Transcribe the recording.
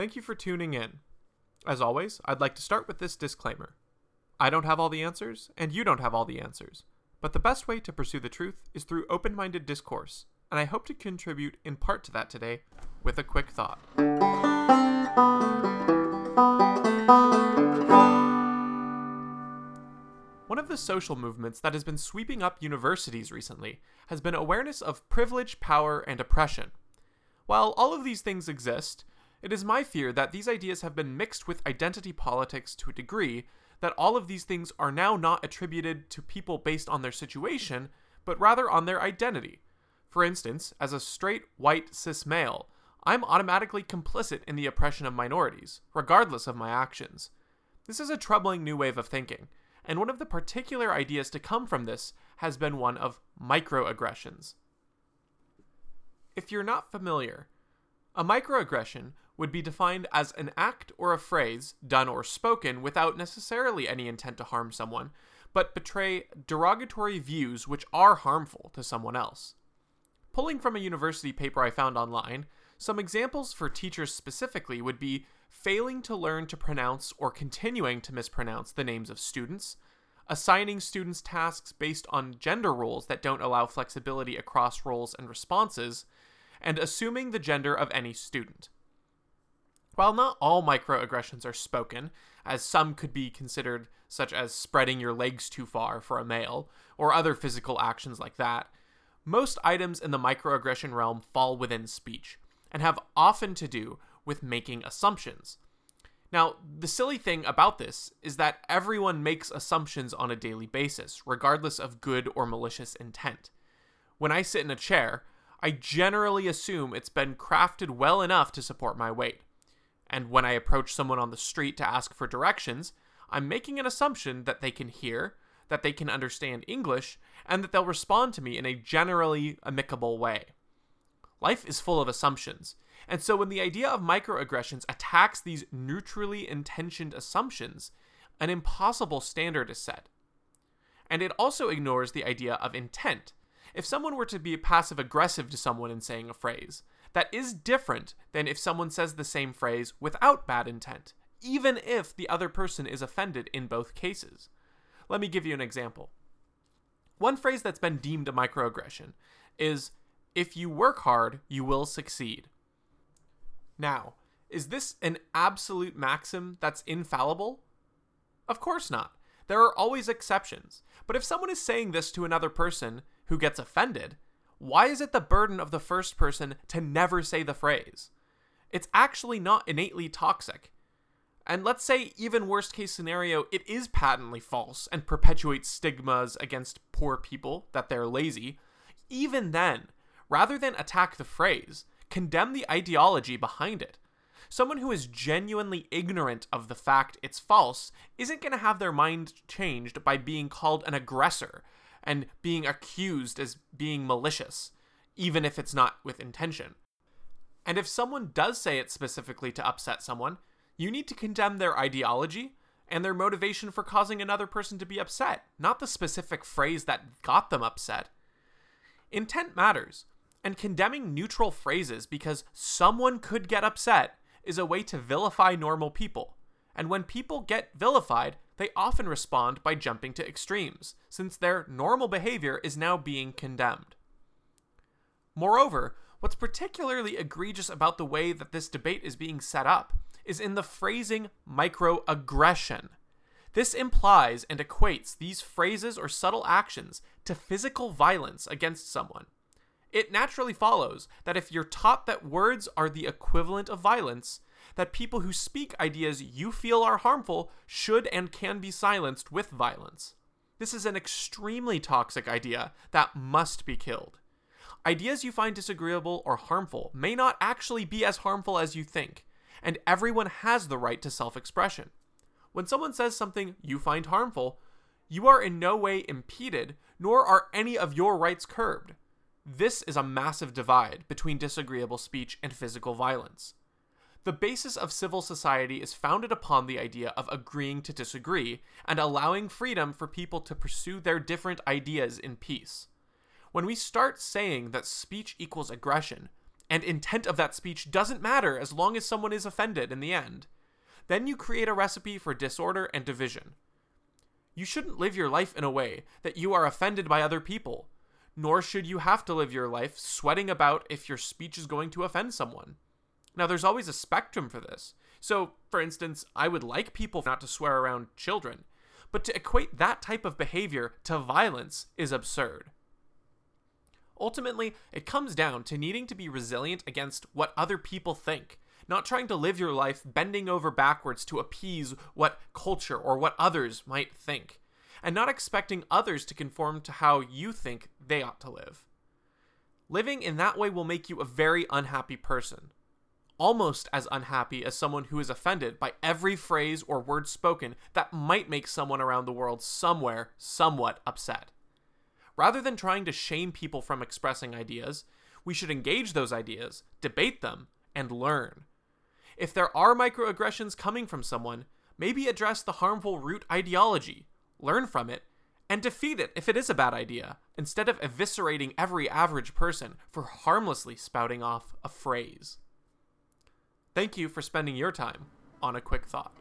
Thank you for tuning in. As always, I'd like to start with this disclaimer I don't have all the answers, and you don't have all the answers. But the best way to pursue the truth is through open minded discourse, and I hope to contribute in part to that today with a quick thought. One of the social movements that has been sweeping up universities recently has been awareness of privilege, power, and oppression. While all of these things exist, it is my fear that these ideas have been mixed with identity politics to a degree that all of these things are now not attributed to people based on their situation, but rather on their identity. For instance, as a straight, white, cis male, I'm automatically complicit in the oppression of minorities, regardless of my actions. This is a troubling new wave of thinking, and one of the particular ideas to come from this has been one of microaggressions. If you're not familiar, a microaggression would be defined as an act or a phrase, done or spoken, without necessarily any intent to harm someone, but betray derogatory views which are harmful to someone else. Pulling from a university paper I found online, some examples for teachers specifically would be failing to learn to pronounce or continuing to mispronounce the names of students, assigning students tasks based on gender roles that don't allow flexibility across roles and responses, and assuming the gender of any student. While not all microaggressions are spoken, as some could be considered such as spreading your legs too far for a male, or other physical actions like that, most items in the microaggression realm fall within speech, and have often to do with making assumptions. Now, the silly thing about this is that everyone makes assumptions on a daily basis, regardless of good or malicious intent. When I sit in a chair, I generally assume it's been crafted well enough to support my weight. And when I approach someone on the street to ask for directions, I'm making an assumption that they can hear, that they can understand English, and that they'll respond to me in a generally amicable way. Life is full of assumptions, and so when the idea of microaggressions attacks these neutrally intentioned assumptions, an impossible standard is set. And it also ignores the idea of intent, if someone were to be passive aggressive to someone in saying a phrase, that is different than if someone says the same phrase without bad intent, even if the other person is offended in both cases. Let me give you an example. One phrase that's been deemed a microaggression is if you work hard, you will succeed. Now, is this an absolute maxim that's infallible? Of course not. There are always exceptions. But if someone is saying this to another person, who gets offended, why is it the burden of the first person to never say the phrase? It's actually not innately toxic. And let's say, even worst case scenario, it is patently false and perpetuates stigmas against poor people that they're lazy. Even then, rather than attack the phrase, condemn the ideology behind it. Someone who is genuinely ignorant of the fact it's false isn't going to have their mind changed by being called an aggressor and being accused as being malicious, even if it's not with intention. And if someone does say it specifically to upset someone, you need to condemn their ideology and their motivation for causing another person to be upset, not the specific phrase that got them upset. Intent matters, and condemning neutral phrases because someone could get upset is a way to vilify normal people. And when people get vilified, they often respond by jumping to extremes, since their normal behavior is now being condemned. Moreover, what's particularly egregious about the way that this debate is being set up is in the phrasing microaggression. This implies and equates these phrases or subtle actions to physical violence against someone. It naturally follows that if you're taught that words are the equivalent of violence, that people who speak ideas you feel are harmful should and can be silenced with violence. This is an extremely toxic idea that must be killed. Ideas you find disagreeable or harmful may not actually be as harmful as you think, and everyone has the right to self expression. When someone says something you find harmful, you are in no way impeded, nor are any of your rights curbed. This is a massive divide between disagreeable speech and physical violence. The basis of civil society is founded upon the idea of agreeing to disagree and allowing freedom for people to pursue their different ideas in peace. When we start saying that speech equals aggression, and intent of that speech doesn't matter as long as someone is offended in the end. Then you create a recipe for disorder and division. You shouldn't live your life in a way that you are offended by other people, nor should you have to live your life sweating about if your speech is going to offend someone. Now, there's always a spectrum for this. So, for instance, I would like people not to swear around children, but to equate that type of behavior to violence is absurd. Ultimately, it comes down to needing to be resilient against what other people think, not trying to live your life bending over backwards to appease what culture or what others might think, and not expecting others to conform to how you think they ought to live. Living in that way will make you a very unhappy person. Almost as unhappy as someone who is offended by every phrase or word spoken that might make someone around the world somewhere somewhat upset. Rather than trying to shame people from expressing ideas, we should engage those ideas, debate them, and learn. If there are microaggressions coming from someone, maybe address the harmful root ideology, learn from it, and defeat it if it is a bad idea, instead of eviscerating every average person for harmlessly spouting off a phrase. Thank you for spending your time on a quick thought.